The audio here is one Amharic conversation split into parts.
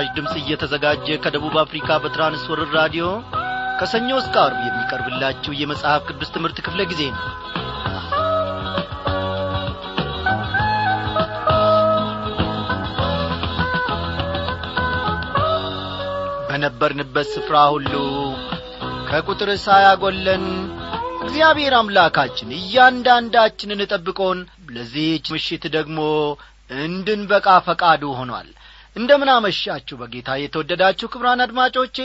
ይህ ምስራች ድምፅ እየተዘጋጀ ከደቡብ አፍሪካ በትራንስወርር ራዲዮ ከሰኞ እስከ አርብ የሚቀርብላችሁ የመጽሐፍ ቅዱስ ትምህርት ክፍለ ጊዜ ነው። በነበርንበት ስፍራ ሁሉ ከቁጥር ሳያጐለን እግዚአብሔር አምላካችን እያንዳንዳችንን ጠብቆን ለዚህች ምሽት ደግሞ እንድንበቃ ፈቃዱ ሆኗል እንደምን አመሻችሁ በጌታ። የተወደዳችሁ ክብራን አድማጮቼ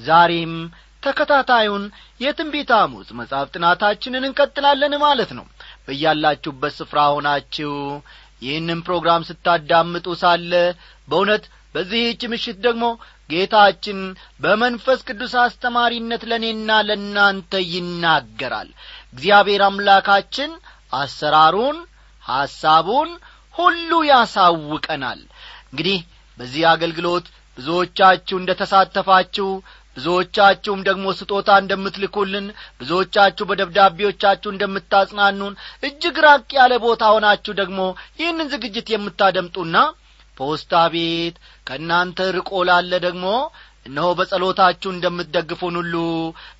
ዛሬም ተከታታዩን የትንቢት አሙስ መጽሐፍ ጥናታችንን እንቀጥላለን ማለት ነው። በያላችሁበት ስፍራ ሆናችሁ ይህንም ፕሮግራም ስታዳምጡ ሳለ በእውነት በዚህች ምሽት ደግሞ ጌታችን በመንፈስ ቅዱስ አስተማሪነት ለእኔና ለእናንተ ይናገራል። እግዚአብሔር አምላካችን አሰራሩን ሐሳቡን ሁሉ ያሳውቀናል እንግዲህ በዚህ አገልግሎት ብዙዎቻችሁ እንደ ተሳተፋችሁ ብዙዎቻችሁም ደግሞ ስጦታ እንደምትልኩልን ብዙዎቻችሁ በደብዳቤዎቻችሁ እንደምታጽናኑን እጅግ ራቅ ያለ ቦታ ሆናችሁ ደግሞ ይህንን ዝግጅት የምታደምጡና ፖስታ ቤት ከእናንተ ርቆ ላለ ደግሞ እነሆ በጸሎታችሁ እንደምትደግፉን ሁሉ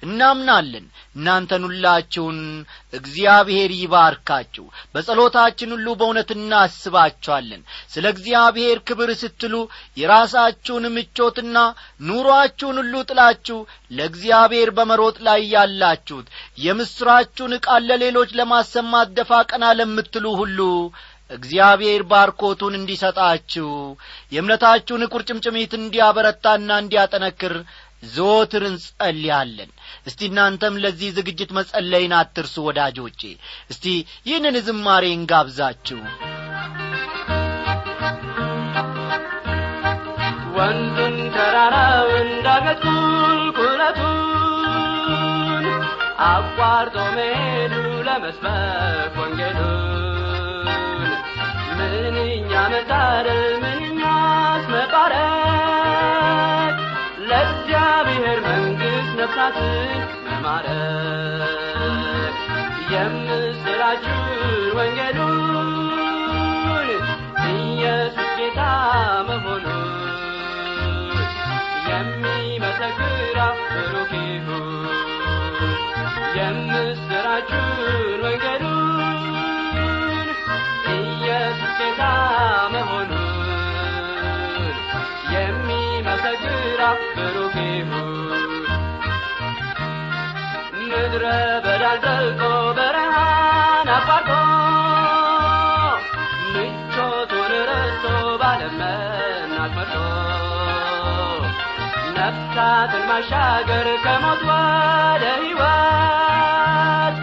እናምናለን። እናንተን ሁላችሁን እግዚአብሔር ይባርካችሁ። በጸሎታችን ሁሉ በእውነት እናስባችኋለን። ስለ እግዚአብሔር ክብር ስትሉ የራሳችሁን ምቾትና ኑሮአችሁን ሁሉ ጥላችሁ ለእግዚአብሔር በመሮጥ ላይ ያላችሁት የምሥራችሁን ቃል ለሌሎች ለማሰማት ደፋ ቀና ለምትሉ ሁሉ እግዚአብሔር ባርኮቱን እንዲሰጣችሁ የእምነታችሁን ቁርጭምጭሚት እንዲያበረታና እንዲያጠነክር ዘወትር እንጸልያለን። እስቲ እናንተም ለዚህ ዝግጅት መጸለይን አትርሱ ወዳጆቼ። እስቲ ይህንን ዝማሬ እንጋብዛችሁ። ወንዙን ተራራውን ዳገት ቁልቁለቱን አቋርጦ መሄዱ ለመስበክ ወንጌሉን መታደል ምንኛስ መባረክ ለእግዚአብሔር መንግሥት ነፍሳትን መማረክ የምስራችን ወንጌሉን ኢየሱስ ጌታ መሆኑን የሚመሰክር አፍ ብሩክ ይሁን የምስራችን ነፍሳትን ማሻገር ከሞት ወደ ሕይወት።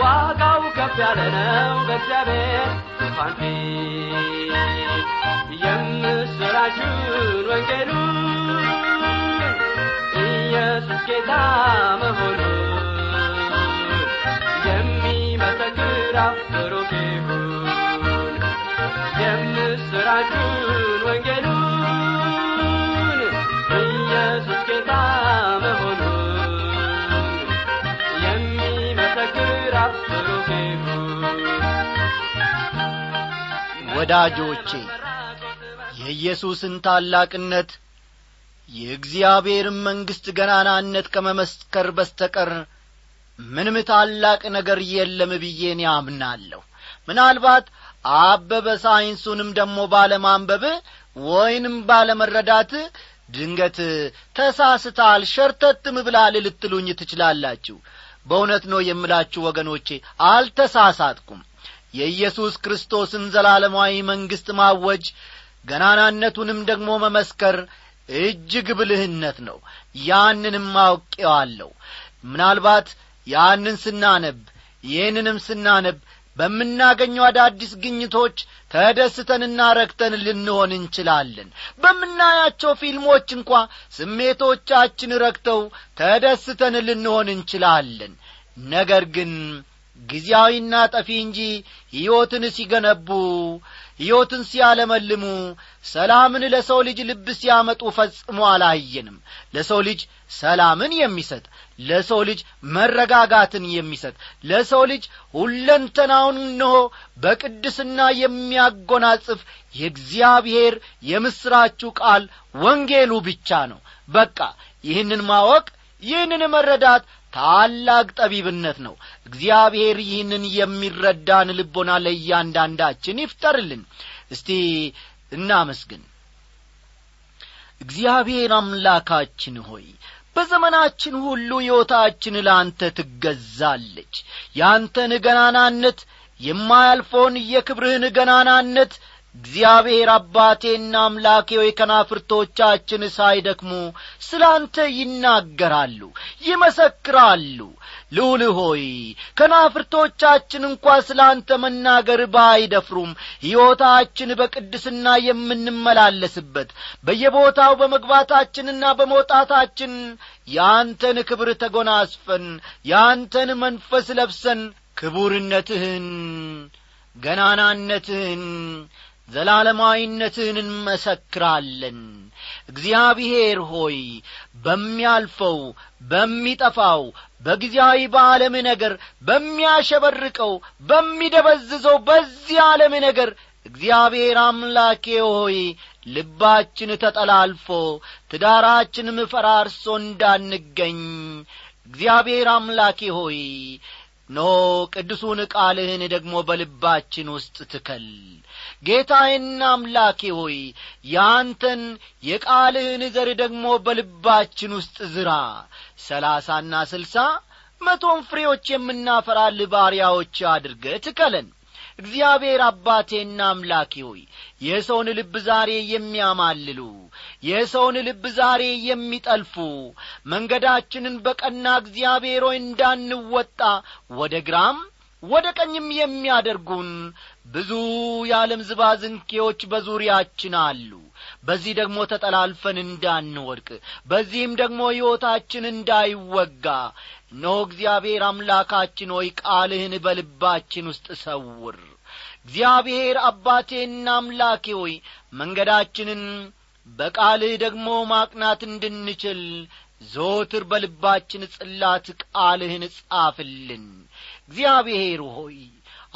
ዋጋው ከፍ ያለ ነው በእግዚአብሔር ዙፋን ፊት የምስራችን ወንጌሉን ኢየሱስ ጌታ መሆኑን የሚመሰክር ብሩክ ይሁን። የምስራችን ወንጌሉን ወዳጆቼ የኢየሱስን ታላቅነት የእግዚአብሔርን መንግሥት ገናናነት ከመመስከር በስተቀር ምንም ታላቅ ነገር የለም ብዬን ያምናለሁ ምናልባት አበበ ሳይንሱንም ደግሞ ባለማንበብ ወይንም ባለመረዳት ድንገት ተሳስታል ሸርተትም ብላል ልትሉኝ ትችላላችሁ። በእውነት ነው የምላችሁ ወገኖቼ አልተሳሳትኩም የኢየሱስ ክርስቶስን ዘላለማዊ መንግሥት ማወጅ ገናናነቱንም ደግሞ መመስከር እጅግ ብልህነት ነው። ያንንም አውቄዋለሁ። ምናልባት ያንን ስናነብ ይህንንም ስናነብ በምናገኘው አዳዲስ ግኝቶች ተደስተንና ረክተን ልንሆን እንችላለን። በምናያቸው ፊልሞች እንኳ ስሜቶቻችን ረክተው ተደስተን ልንሆን እንችላለን። ነገር ግን ጊዜያዊና ጠፊ እንጂ ሕይወትን ሲገነቡ ሕይወትን ሲያለመልሙ ሰላምን ለሰው ልጅ ልብ ሲያመጡ ፈጽሞ አላየንም። ለሰው ልጅ ሰላምን የሚሰጥ ለሰው ልጅ መረጋጋትን የሚሰጥ ለሰው ልጅ ሁለንተናውን እንሆ በቅድስና የሚያጎናጽፍ የእግዚአብሔር የምሥራችሁ ቃል ወንጌሉ ብቻ ነው። በቃ ይህንን ማወቅ ይህንን መረዳት ታላቅ ጠቢብነት ነው። እግዚአብሔር ይህንን የሚረዳን ልቦና ለእያንዳንዳችን ይፍጠርልን። እስቲ እናመስግን። እግዚአብሔር አምላካችን ሆይ በዘመናችን ሁሉ ሕይወታችን ለአንተ ትገዛለች። ያንተን ገናናነት የማያልፈውን የክብርህን ገናናነት እግዚአብሔር አባቴና አምላኬ ሆይ ከናፍርቶቻችን ሳይደክሙ ስለ አንተ ይናገራሉ ይመሰክራሉ። ልዑል ሆይ ከናፍርቶቻችን እንኳ ስለ አንተ መናገር ባይደፍሩም ሕይወታችን በቅድስና የምንመላለስበት በየቦታው በመግባታችንና በመውጣታችን የአንተን ክብር ተጐናስፈን የአንተን መንፈስ ለብሰን ክቡርነትህን ገናናነትህን ዘላለማዊነትህን እንመሰክራለን። እግዚአብሔር ሆይ በሚያልፈው በሚጠፋው በጊዜያዊ በዓለም ነገር በሚያሸበርቀው በሚደበዝዘው በዚህ ዓለም ነገር እግዚአብሔር አምላኬ ሆይ ልባችን ተጠላልፎ ትዳራችንም ፈራርሶ እንዳንገኝ እግዚአብሔር አምላኬ ሆይ ኖ ቅዱሱን ቃልህን ደግሞ በልባችን ውስጥ ትከል። ጌታዬና አምላኬ ሆይ ያንተን የቃልህን ዘር ደግሞ በልባችን ውስጥ ዝራ። ሰላሳና ስልሳ መቶም ፍሬዎች የምናፈራል ባሪያዎች አድርገ ትከለን እግዚአብሔር አባቴና አምላኬ ሆይ የሰውን ልብ ዛሬ የሚያማልሉ የሰውን ልብ ዛሬ የሚጠልፉ መንገዳችንን በቀና እግዚአብሔር ሆይ እንዳንወጣ ወደ ግራም ወደ ቀኝም የሚያደርጉን ብዙ የዓለም ዝባዝንኬዎች በዙሪያችን አሉ። በዚህ ደግሞ ተጠላልፈን እንዳንወድቅ በዚህም ደግሞ ሕይወታችን እንዳይወጋ እነሆ እግዚአብሔር አምላካችን ሆይ ቃልህን በልባችን ውስጥ ሰውር። እግዚአብሔር አባቴና አምላኬ ሆይ መንገዳችንን በቃልህ ደግሞ ማቅናት እንድንችል ዞትር በልባችን ጽላት ቃልህን ጻፍልን። እግዚአብሔር ሆይ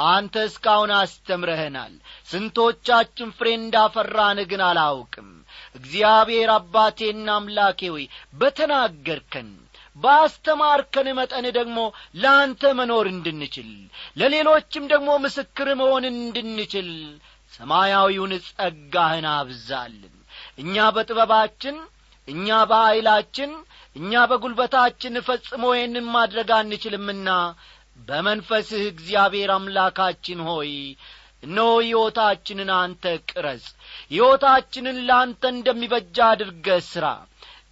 አንተ እስካሁን አስተምረህናል። ስንቶቻችን ፍሬ እንዳፈራን ግን አላውቅም። እግዚአብሔር አባቴና አምላኬ ሆይ በተናገርከን ባስተማርከን መጠን ደግሞ ለአንተ መኖር እንድንችል ለሌሎችም ደግሞ ምስክር መሆን እንድንችል ሰማያዊውን ጸጋህን አብዛልን። እኛ በጥበባችን እኛ በኀይላችን እኛ በጒልበታችን ፈጽሞ ይህንን ማድረግ አንችልምና። በመንፈስህ እግዚአብሔር አምላካችን ሆይ እነሆ ሕይወታችንን አንተ ቅረጽ ሕይወታችንን ለአንተ እንደሚበጃ አድርገ ሥራ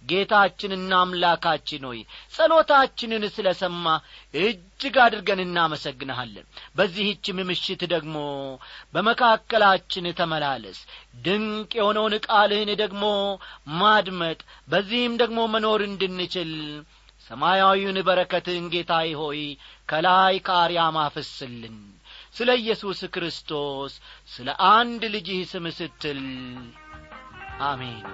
ጌታችንና አምላካችን ሆይ ጸሎታችንን ስለ ሰማ እጅግ አድርገን እናመሰግንሃለን። በዚህችም ምሽት ደግሞ በመካከላችን ተመላለስ። ድንቅ የሆነውን ቃልህን ደግሞ ማድመጥ በዚህም ደግሞ መኖር እንድንችል ሰማያዊውን በረከትህን ጌታዬ ሆይ ከላይ ከአርያም አፍስልን። ስለ ኢየሱስ ክርስቶስ ስለ አንድ ልጅህ ስም ስትል አሜን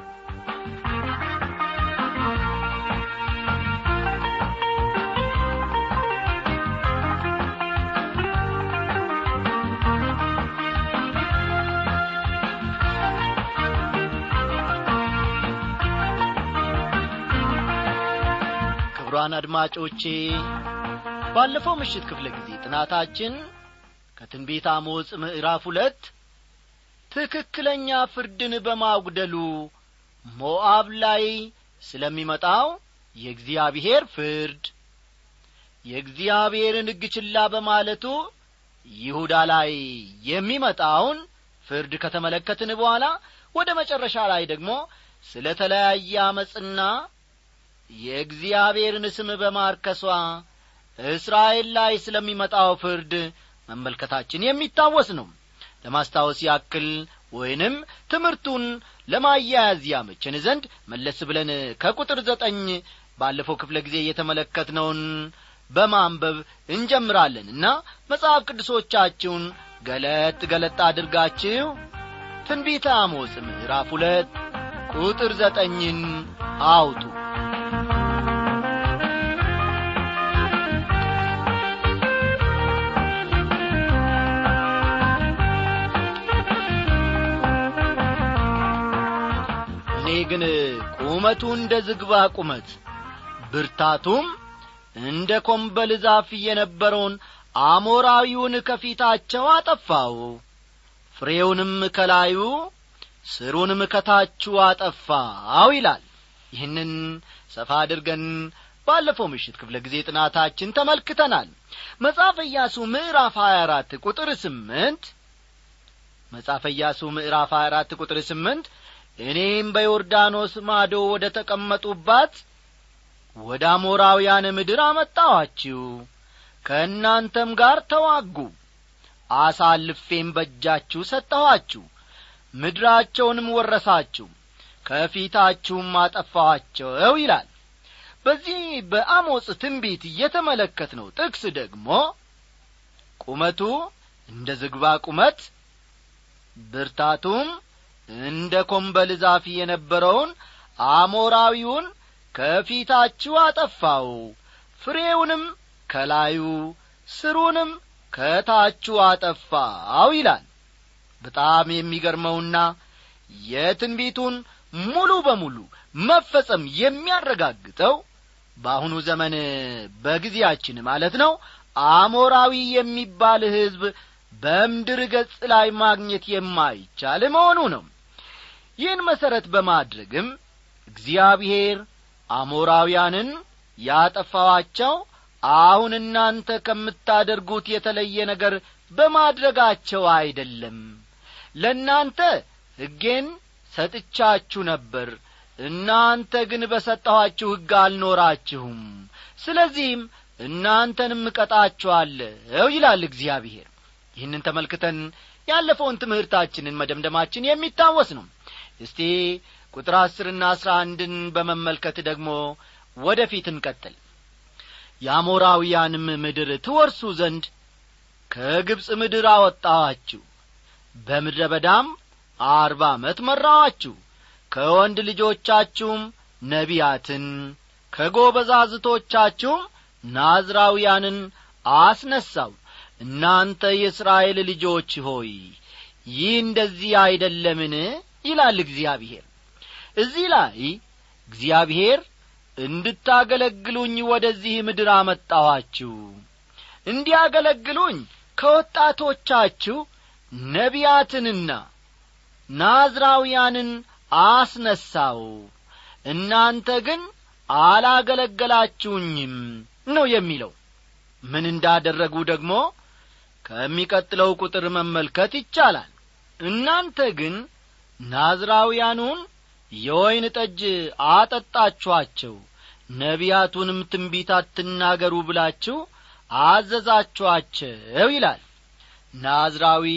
ክቡራን አድማጮቼ ባለፈው ምሽት ክፍለ ጊዜ ጥናታችን ከትንቢት አሞጽ ምዕራፍ ሁለት ትክክለኛ ፍርድን በማጉደሉ ሞዓብ ላይ ስለሚመጣው የእግዚአብሔር ፍርድ የእግዚአብሔርን ሕግ በማለቱ ይሁዳ ላይ የሚመጣውን ፍርድ ከተመለከትን በኋላ ወደ መጨረሻ ላይ ደግሞ ስለ ተለያየ አመፅና የእግዚአብሔርን ስም በማርከሷ እስራኤል ላይ ስለሚመጣው ፍርድ መመልከታችን የሚታወስ ነው። ለማስታወስ ያክል ወይንም ትምህርቱን ለማያያዝ ያመችን ዘንድ መለስ ብለን ከቁጥር ዘጠኝ ባለፈው ክፍለ ጊዜ የተመለከትነውን በማንበብ እንጀምራለን እና መጽሐፍ ቅዱሶቻችሁን ገለጥ ገለጥ አድርጋችሁ ትንቢተ አሞጽ ምዕራፍ ሁለት ቁጥር ዘጠኝን አውጡ ግን ቁመቱ እንደ ዝግባ ቁመት ብርታቱም እንደ ኮምበል ዛፍ የነበረውን አሞራዊውን ከፊታቸው አጠፋው። ፍሬውንም ከላዩ ስሩንም ከታቹ አጠፋው ይላል። ይህንን ሰፋ አድርገን ባለፈው ምሽት ክፍለ ጊዜ ጥናታችን ተመልክተናል። መጽሐፈ ኢያሱ ምዕራፍ 24 ቁጥር ስምንት መጽሐፈ ኢያሱ ምዕራፍ 24 ቁጥር ስምንት እኔም በዮርዳኖስ ማዶ ወደ ተቀመጡባት ወደ አሞራውያን ምድር አመጣኋችሁ። ከእናንተም ጋር ተዋጉ። አሳልፌም በእጃችሁ ሰጠኋችሁ። ምድራቸውንም ወረሳችሁ ከፊታችሁም አጠፋኋቸው ይላል። በዚህ በአሞጽ ትንቢት የተመለከትነው ጥቅስ ደግሞ ቁመቱ እንደ ዝግባ ቁመት ብርታቱም እንደ ኮምበል ዛፍ የነበረውን አሞራዊውን ከፊታችሁ አጠፋው። ፍሬውንም ከላዩ ስሩንም ከታችሁ አጠፋው ይላል። በጣም የሚገርመውና የትንቢቱን ሙሉ በሙሉ መፈጸም የሚያረጋግጠው በአሁኑ ዘመን በጊዜያችን ማለት ነው አሞራዊ የሚባል ሕዝብ በምድር ገጽ ላይ ማግኘት የማይቻል መሆኑ ነው ይህን መሠረት በማድረግም እግዚአብሔር አሞራውያንን ያጠፋዋቸው አሁን እናንተ ከምታደርጉት የተለየ ነገር በማድረጋቸው አይደለም። ለእናንተ ሕጌን ሰጥቻችሁ ነበር እናንተ ግን በሰጠኋችሁ ሕግ አልኖራችሁም። ስለዚህም እናንተንም እቀጣችኋለሁ ይላል እግዚአብሔር። ይህንን ተመልክተን ያለፈውን ትምህርታችንን መደምደማችን የሚታወስ ነው እስቲ ቁጥር አስርና አስራ አንድን በመመልከት ደግሞ ወደ ፊት እንቀጥል። የአሞራውያንም ምድር ትወርሱ ዘንድ ከግብፅ ምድር አወጣኋችሁ በምድረ በዳም አርባ ዓመት መራዋችሁ ከወንድ ልጆቻችሁም ነቢያትን ከጎበዛዝቶቻችሁም ናዝራውያንን አስነሳው እናንተ የእስራኤል ልጆች ሆይ ይህ እንደዚህ አይደለምን ይላል እግዚአብሔር። እዚህ ላይ እግዚአብሔር እንድታገለግሉኝ ወደዚህ ምድር አመጣኋችሁ። እንዲያገለግሉኝ ከወጣቶቻችሁ ነቢያትንና ናዝራውያንን አስነሳው እናንተ ግን አላገለገላችሁኝም ነው የሚለው። ምን እንዳደረጉ ደግሞ ከሚቀጥለው ቁጥር መመልከት ይቻላል። እናንተ ግን ናዝራውያኑን የወይን ጠጅ አጠጣችኋቸው ነቢያቱንም ትንቢት አትናገሩ ብላችሁ አዘዛችኋቸው ይላል። ናዝራዊ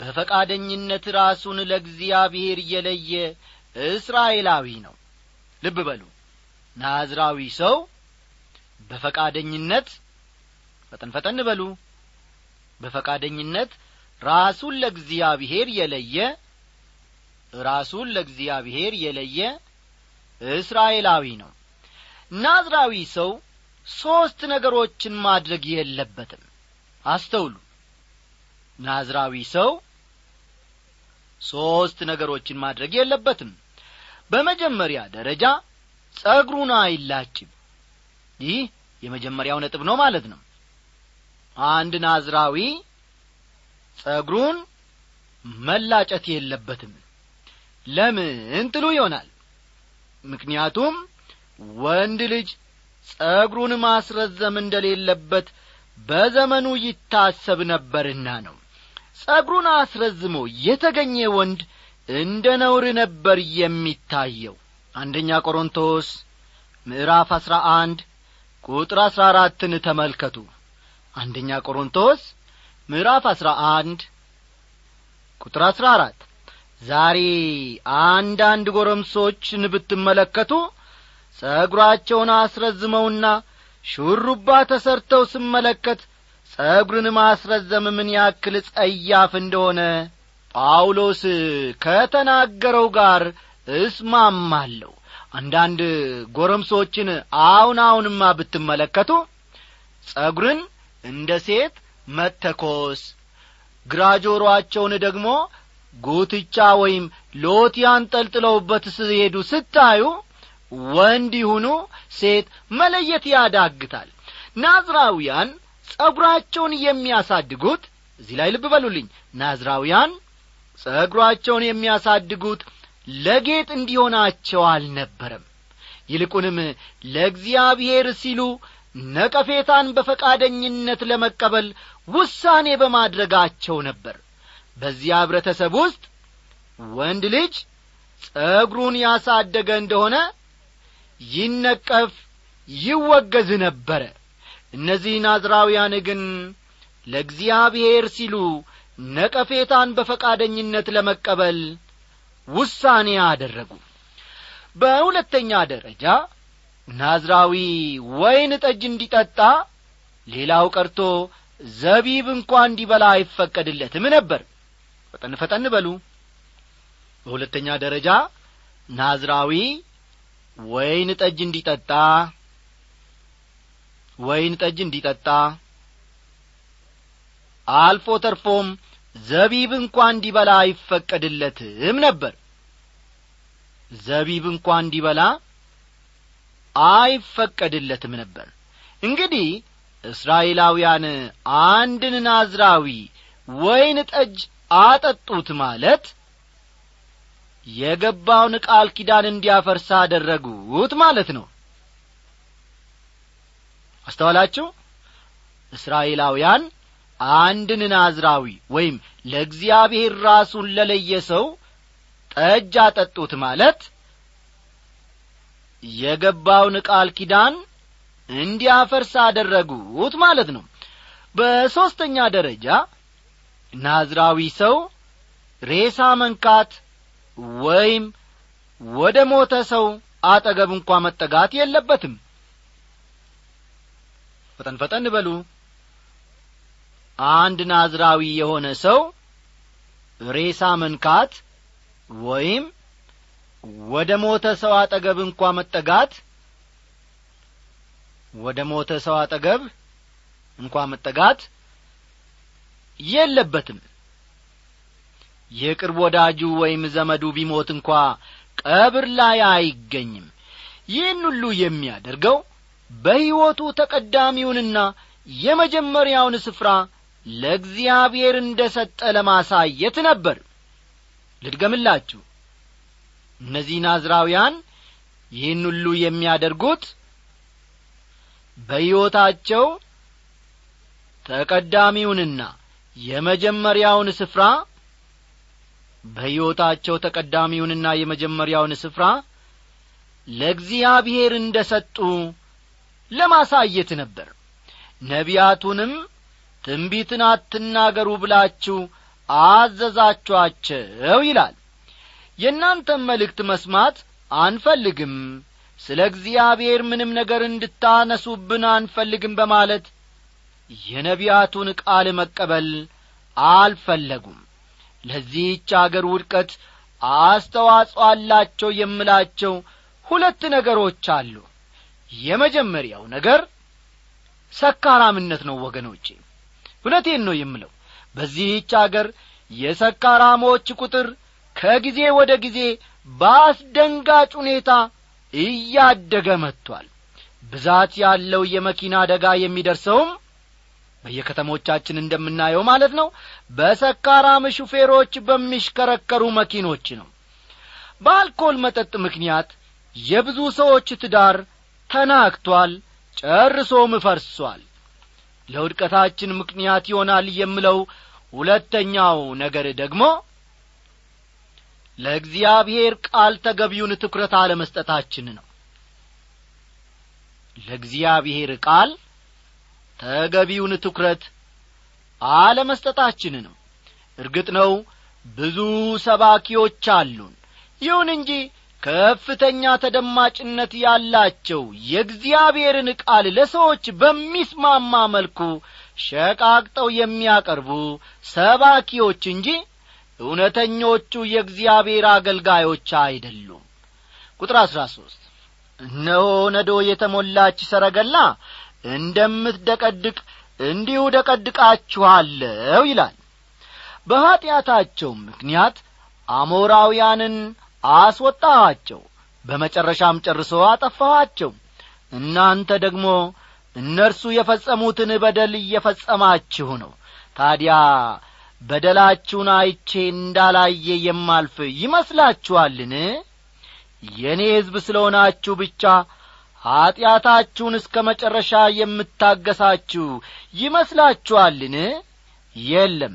በፈቃደኝነት ራሱን ለእግዚአብሔር የለየ እስራኤላዊ ነው። ልብ በሉ ናዝራዊ ሰው በፈቃደኝነት ፈጠን ፈጠን በሉ በፈቃደኝነት ራሱን ለእግዚአብሔር የለየ ራሱን ለእግዚአብሔር የለየ እስራኤላዊ ነው። ናዝራዊ ሰው ሦስት ነገሮችን ማድረግ የለበትም። አስተውሉ። ናዝራዊ ሰው ሦስት ነገሮችን ማድረግ የለበትም። በመጀመሪያ ደረጃ ጸጉሩን አይላጭም። ይህ የመጀመሪያው ነጥብ ነው ማለት ነው። አንድ ናዝራዊ ጸጉሩን መላጨት የለበትም ለምን ትሉ ይሆናል? ምክንያቱም ወንድ ልጅ ጸጉሩን ማስረዘም እንደሌለበት በዘመኑ ይታሰብ ነበርና ነው። ጸጉሩን አስረዝሞ የተገኘ ወንድ እንደ ነውር ነበር የሚታየው። አንደኛ ቆሮንቶስ ምዕራፍ አሥራ አንድ ቁጥር አሥራ አራትን ተመልከቱ። አንደኛ ቆሮንቶስ ምዕራፍ አሥራ አንድ ቁጥር አሥራ አራት ዛሬ አንዳንድ ጎረምሶችን ብትመለከቱ ጸጉራቸውን አስረዝመውና ሹሩባ ተሰርተው ስመለከት ጸጉርን ማስረዘም ምን ያክል ጸያፍ እንደሆነ ጳውሎስ ከተናገረው ጋር እስማማለሁ። አንዳንድ ጎረምሶችን አሁን አሁንማ ብትመለከቱ ጸጉርን እንደ ሴት መተኮስ ግራ ጆሮአቸውን ደግሞ ጉትቻ ወይም ሎቲ አንጠልጥለውበት ሲሄዱ ስታዩ ወንድ ይሁኑ ሴት መለየት ያዳግታል። ናዝራውያን ጸጉራቸውን የሚያሳድጉት እዚህ ላይ ልብ በሉልኝ። ናዝራውያን ጸጉራቸውን የሚያሳድጉት ለጌጥ እንዲሆናቸው አልነበረም። ይልቁንም ለእግዚአብሔር ሲሉ ነቀፌታን በፈቃደኝነት ለመቀበል ውሳኔ በማድረጋቸው ነበር በዚያ ኅብረተሰብ ውስጥ ወንድ ልጅ ጸጉሩን ያሳደገ እንደሆነ ይነቀፍ ይወገዝ ነበረ። እነዚህ ናዝራውያን ግን ለእግዚአብሔር ሲሉ ነቀፌታን በፈቃደኝነት ለመቀበል ውሳኔ አደረጉ። በሁለተኛ ደረጃ ናዝራዊ ወይን ጠጅ እንዲጠጣ ሌላው ቀርቶ ዘቢብ እንኳ እንዲበላ አይፈቀድለትም ነበር ፈጠን ፈጠን በሉ። በሁለተኛ ደረጃ ናዝራዊ ወይን ጠጅ እንዲጠጣ ወይን ጠጅ እንዲጠጣ አልፎ ተርፎም ዘቢብ እንኳ እንዲበላ አይፈቀድለትም ነበር። ዘቢብ እንኳ እንዲበላ አይፈቀድለትም ነበር። እንግዲህ እስራኤላውያን አንድን ናዝራዊ ወይን ጠጅ አጠጡት ማለት የገባውን ቃል ኪዳን እንዲያፈርስ አደረጉት ማለት ነው። አስተዋላችሁ? እስራኤላውያን አንድን ናዝራዊ ወይም ለእግዚአብሔር ራሱን ለለየ ሰው ጠጅ አጠጡት ማለት የገባውን ቃል ኪዳን እንዲያፈርስ አደረጉት ማለት ነው። በሦስተኛ ደረጃ ናዝራዊ ሰው ሬሳ መንካት ወይም ወደ ሞተ ሰው አጠገብ እንኳ መጠጋት የለበትም። ፈጠን ፈጠን በሉ። አንድ ናዝራዊ የሆነ ሰው ሬሳ መንካት ወይም ወደ ሞተ ሰው አጠገብ እንኳ መጠጋት ወደ ሞተ ሰው አጠገብ እንኳ መጠጋት የለበትም። የቅርብ ወዳጁ ወይም ዘመዱ ቢሞት እንኳ ቀብር ላይ አይገኝም። ይህን ሁሉ የሚያደርገው በሕይወቱ ተቀዳሚውንና የመጀመሪያውን ስፍራ ለእግዚአብሔር እንደ ሰጠ ለማሳየት ነበር። ልድገምላችሁ እነዚህ ናዝራውያን ይህን ሁሉ የሚያደርጉት በሕይወታቸው ተቀዳሚውንና የመጀመሪያውን ስፍራ በሕይወታቸው ተቀዳሚውንና የመጀመሪያውን ስፍራ ለእግዚአብሔር እንደ ሰጡ ለማሳየት ነበር። ነቢያቱንም ትንቢትን አትናገሩ ብላችሁ አዘዛችኋቸው ይላል። የእናንተም መልእክት መስማት አንፈልግም። ስለ እግዚአብሔር ምንም ነገር እንድታነሱብን አንፈልግም በማለት የነቢያቱን ቃል መቀበል አልፈለጉም። ለዚህች አገር ውድቀት አስተዋጽኦ አላቸው የምላቸው ሁለት ነገሮች አሉ። የመጀመሪያው ነገር ሰካራምነት ነው ወገኖቼ። እውነቴን ነው የምለው። በዚህች አገር የሰካራሞች ቁጥር ከጊዜ ወደ ጊዜ በአስደንጋጭ ሁኔታ እያደገ መጥቷል። ብዛት ያለው የመኪና አደጋ የሚደርሰውም በየከተሞቻችን እንደምናየው ማለት ነው በሰካራም ሹፌሮች በሚሽከረከሩ መኪኖች ነው። በአልኮል መጠጥ ምክንያት የብዙ ሰዎች ትዳር ተናክቷል ጨርሶም ፈርሷል። ለውድቀታችን ምክንያት ይሆናል የምለው ሁለተኛው ነገር ደግሞ ለእግዚአብሔር ቃል ተገቢውን ትኩረት አለመስጠታችን ነው። ለእግዚአብሔር ቃል ተገቢውን ትኩረት አለመስጠታችን ነው እርግጥ ነው ብዙ ሰባኪዎች አሉን። ይሁን እንጂ ከፍተኛ ተደማጭነት ያላቸው የእግዚአብሔርን ቃል ለሰዎች በሚስማማ መልኩ ሸቃቅጠው የሚያቀርቡ ሰባኪዎች እንጂ እውነተኞቹ የእግዚአብሔር አገልጋዮች አይደሉም። ቁጥር አሥራ ሦስት እነሆ ነዶ የተሞላች ሰረገላ እንደምትደቀድቅ እንዲሁ ደቀድቃችኋለሁ ይላል። በኀጢአታቸው ምክንያት አሞራውያንን አስወጣኋቸው በመጨረሻም ጨርሶ አጠፋኋቸው። እናንተ ደግሞ እነርሱ የፈጸሙትን በደል እየፈጸማችሁ ነው። ታዲያ በደላችሁን አይቼ እንዳላየ የማልፍ ይመስላችኋልን? የእኔ ሕዝብ ስለ ሆናችሁ ብቻ ኀጢአታችሁን እስከ መጨረሻ የምታገሳችሁ ይመስላችኋልን? የለም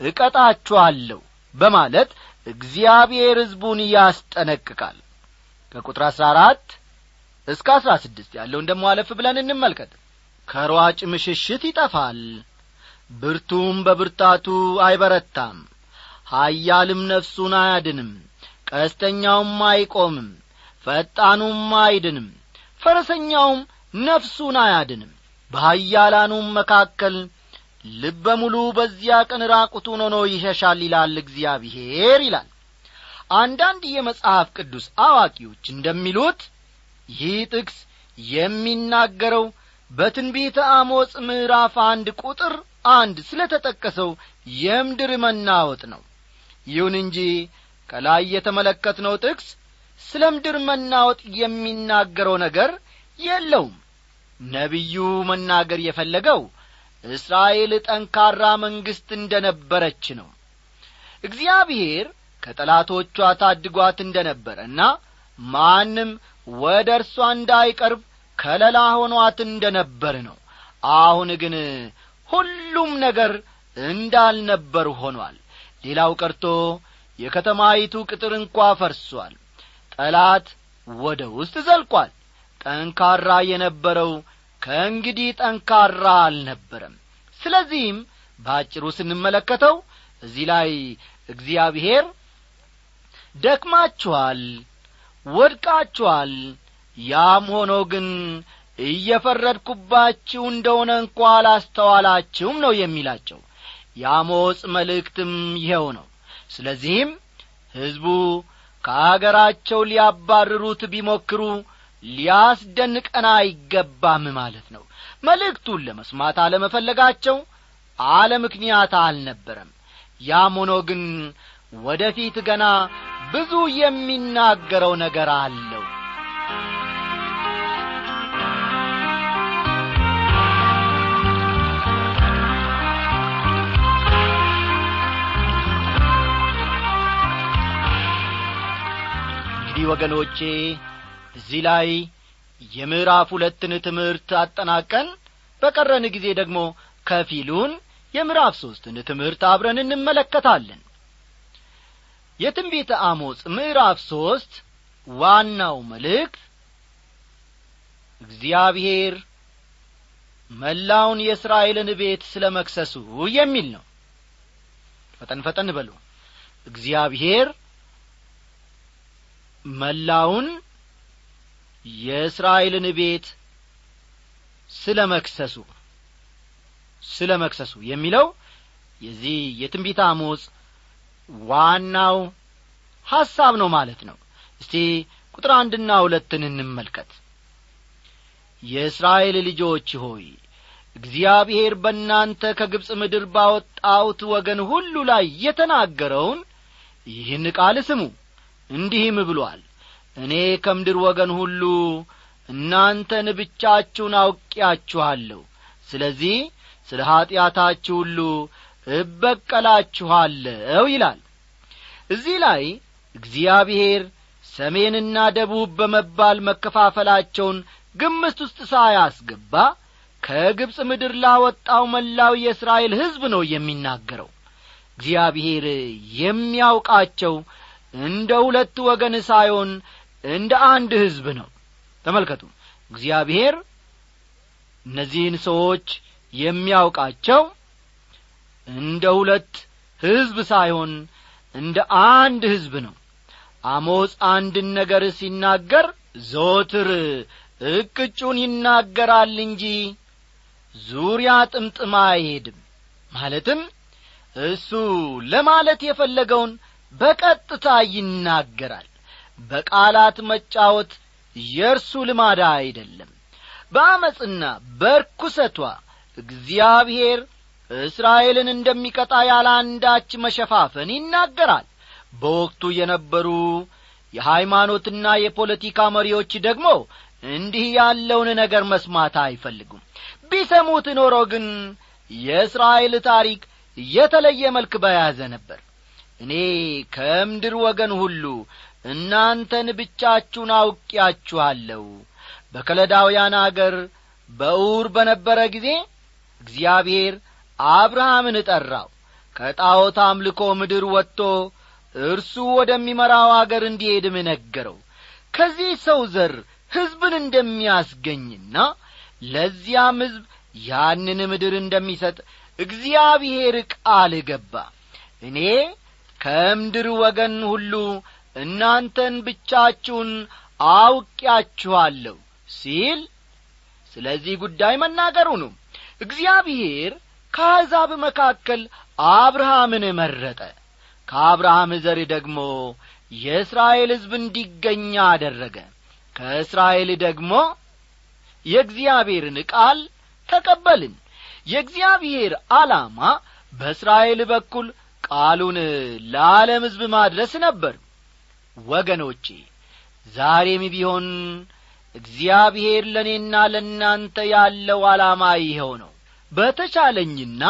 እቀጣችኋለሁ በማለት እግዚአብሔር ሕዝቡን ያስጠነቅቃል። ከቁጥር አሥራ አራት እስከ አሥራ ስድስት ያለውን ደሞ አለፍ ብለን እንመልከት። ከሯጭ ምሽሽት ይጠፋል ብርቱም በብርታቱ አይበረታም ኀያልም ነፍሱን አያድንም ቀስተኛውም አይቆምም ፈጣኑም አይድንም ፈረሰኛውም ነፍሱን አያድንም። በኀያላኑም መካከል ልበ ሙሉ በዚያ ቀን ራቁቱን ሆኖ ይሸሻል ይላል እግዚአብሔር ይላል። አንዳንድ የመጽሐፍ ቅዱስ አዋቂዎች እንደሚሉት ይህ ጥቅስ የሚናገረው በትንቢተ አሞጽ ምዕራፍ አንድ ቁጥር አንድ ስለ ተጠቀሰው የምድር መናወጥ ነው። ይሁን እንጂ ከላይ የተመለከትነው ጥቅስ ስለ ምድር መናወጥ የሚናገረው ነገር የለውም። ነቢዩ መናገር የፈለገው እስራኤል ጠንካራ መንግሥት እንደ ነበረች ነው። እግዚአብሔር ከጠላቶቿ ታድጓት እንደ ነበረና ማንም ወደ እርሷ እንዳይቀርብ ከለላ ሆኗት እንደ ነበር ነው። አሁን ግን ሁሉም ነገር እንዳልነበር ሆኗል። ሌላው ቀርቶ የከተማይቱ ቅጥር እንኳ ፈርሷል ጠላት ወደ ውስጥ ዘልቋል። ጠንካራ የነበረው ከእንግዲህ ጠንካራ አልነበረም። ስለዚህም በአጭሩ ስንመለከተው እዚህ ላይ እግዚአብሔር ደክማችኋል ወድቃችኋል ያም ሆኖ ግን እየፈረድኩባችሁ እንደሆነ እንኳ አላስተዋላችሁም ነው የሚላቸው። የአሞጽ መልእክትም ይኸው ነው። ስለዚህም ሕዝቡ ከአገራቸው ሊያባርሩት ቢሞክሩ ሊያስደንቀን አይገባም ማለት ነው። መልእክቱን ለመስማት አለመፈለጋቸው አለ ምክንያት አልነበረም። ያም ሆኖ ግን ወደ ፊት ገና ብዙ የሚናገረው ነገር አለው እንግዲህ ወገኖቼ እዚህ ላይ የምዕራፍ ሁለትን ትምህርት አጠናቀን በቀረን ጊዜ ደግሞ ከፊሉን የምዕራፍ ሦስትን ትምህርት አብረን እንመለከታለን። የትንቢተ አሞጽ ምዕራፍ ሦስት ዋናው መልእክት እግዚአብሔር መላውን የእስራኤልን ቤት ስለ መክሰሱ የሚል ነው። ፈጠን ፈጠን በሉ። እግዚአብሔር መላውን የእስራኤልን ቤት ስለ መክሰሱ ስለ መክሰሱ የሚለው የዚህ የትንቢት አሞጽ ዋናው ሐሳብ ነው ማለት ነው። እስቲ ቁጥር አንድና ሁለትን እንመልከት። የእስራኤል ልጆች ሆይ እግዚአብሔር በእናንተ ከግብፅ ምድር ባወጣውት ወገን ሁሉ ላይ የተናገረውን ይህን ቃል ስሙ እንዲህም ብሎአል እኔ ከምድር ወገን ሁሉ እናንተን ብቻችሁን አውቂያችኋለሁ ስለዚህ ስለ ኀጢአታችሁ ሁሉ እበቀላችኋለሁ ይላል። እዚህ ላይ እግዚአብሔር ሰሜንና ደቡብ በመባል መከፋፈላቸውን ግምት ውስጥ ሳያስገባ ከግብፅ ምድር ላወጣው መላው የእስራኤል ሕዝብ ነው የሚናገረው። እግዚአብሔር የሚያውቃቸው እንደ ሁለት ወገን ሳይሆን እንደ አንድ ሕዝብ ነው። ተመልከቱ እግዚአብሔር እነዚህን ሰዎች የሚያውቃቸው እንደ ሁለት ሕዝብ ሳይሆን እንደ አንድ ሕዝብ ነው። አሞጽ አንድን ነገር ሲናገር ዘወትር እቅጩን ይናገራል እንጂ ዙሪያ ጥምጥም አይሄድም። ማለትም እሱ ለማለት የፈለገውን በቀጥታ ይናገራል። በቃላት መጫወት የእርሱ ልማዳ አይደለም። በአመፅና በርኩሰቷ እግዚአብሔር እስራኤልን እንደሚቀጣ ያለ አንዳች መሸፋፈን ይናገራል። በወቅቱ የነበሩ የሃይማኖትና የፖለቲካ መሪዎች ደግሞ እንዲህ ያለውን ነገር መስማት አይፈልጉም። ቢሰሙት ኖሮ ግን የእስራኤል ታሪክ የተለየ መልክ በያዘ ነበር እኔ ከምድር ወገን ሁሉ እናንተን ብቻችሁን አውቂያችኋለሁ በከለዳውያን አገር በኡር በነበረ ጊዜ እግዚአብሔር አብርሃምን ጠራው። ከጣዖት አምልኮ ምድር ወጥቶ እርሱ ወደሚመራው አገር እንዲሄድም ነገረው። ከዚህ ሰው ዘር ሕዝብን እንደሚያስገኝና ለዚያም ሕዝብ ያንን ምድር እንደሚሰጥ እግዚአብሔር ቃል ገባ። እኔ ከምድር ወገን ሁሉ እናንተን ብቻችሁን አውቂያችኋለሁ ሲል ስለዚህ ጉዳይ መናገሩ ነው እግዚአብሔር ከአሕዛብ መካከል አብርሃምን መረጠ። ከአብርሃም ዘር ደግሞ የእስራኤል ሕዝብ እንዲገኛ አደረገ። ከእስራኤል ደግሞ የእግዚአብሔርን ቃል ተቀበልን። የእግዚአብሔር ዓላማ በእስራኤል በኩል ቃሉን ለዓለም ሕዝብ ማድረስ ነበር። ወገኖቼ ዛሬም ቢሆን እግዚአብሔር ለእኔና ለእናንተ ያለው ዓላማ ይኸው ነው። በተቻለኝና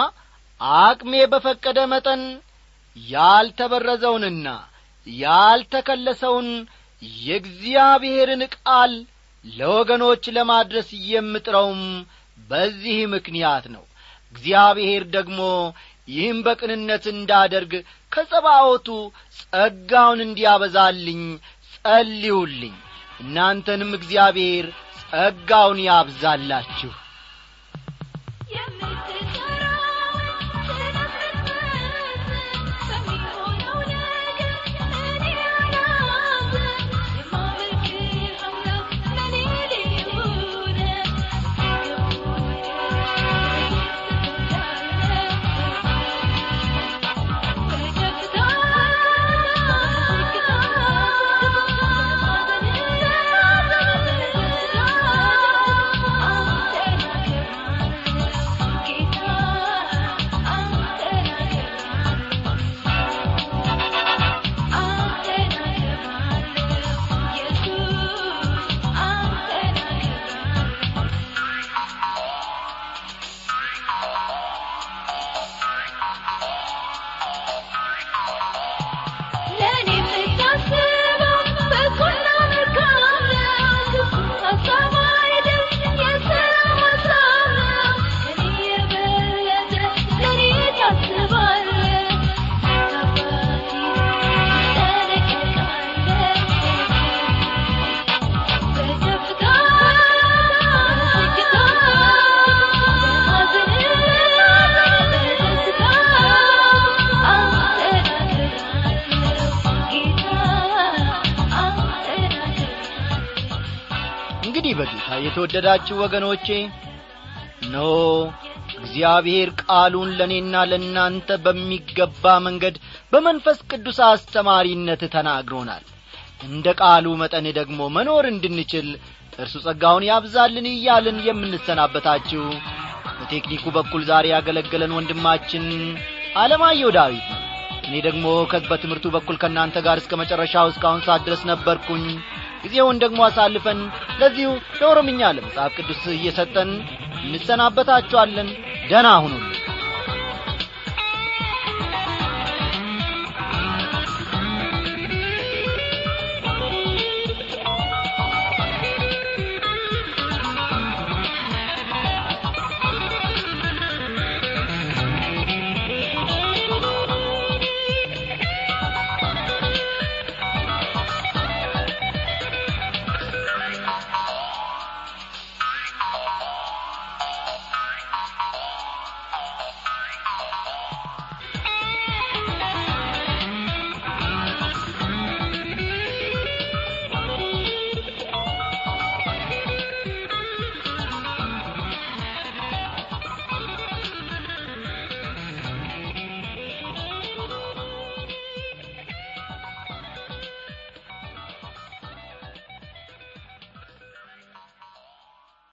አቅሜ በፈቀደ መጠን ያልተበረዘውንና ያልተከለሰውን የእግዚአብሔርን ቃል ለወገኖች ለማድረስ የምጥረውም በዚህ ምክንያት ነው። እግዚአብሔር ደግሞ ይህም በቅንነት እንዳደርግ ከጸባዖቱ ጸጋውን እንዲያበዛልኝ ጸልዩልኝ። እናንተንም እግዚአብሔር ጸጋውን ያብዛላችሁ የተወደዳችሁ ወገኖቼ ኖ እግዚአብሔር ቃሉን ለእኔና ለእናንተ በሚገባ መንገድ በመንፈስ ቅዱስ አስተማሪነት ተናግሮናል። እንደ ቃሉ መጠን ደግሞ መኖር እንድንችል እርሱ ጸጋውን ያብዛልን እያልን የምንሰናበታችሁ በቴክኒኩ በኩል ዛሬ ያገለገለን ወንድማችን አለማየሁ ዳዊት ነው። እኔ ደግሞ በትምህርቱ በኩል ከእናንተ ጋር እስከ መጨረሻው እስካሁን ሰዓት ድረስ ነበርኩኝ ጊዜውን ደግሞ አሳልፈን ለዚሁ ለኦሮምኛ ለመጽሐፍ ቅዱስ እየሰጠን እንሰናበታችኋለን። ደና ሁኑን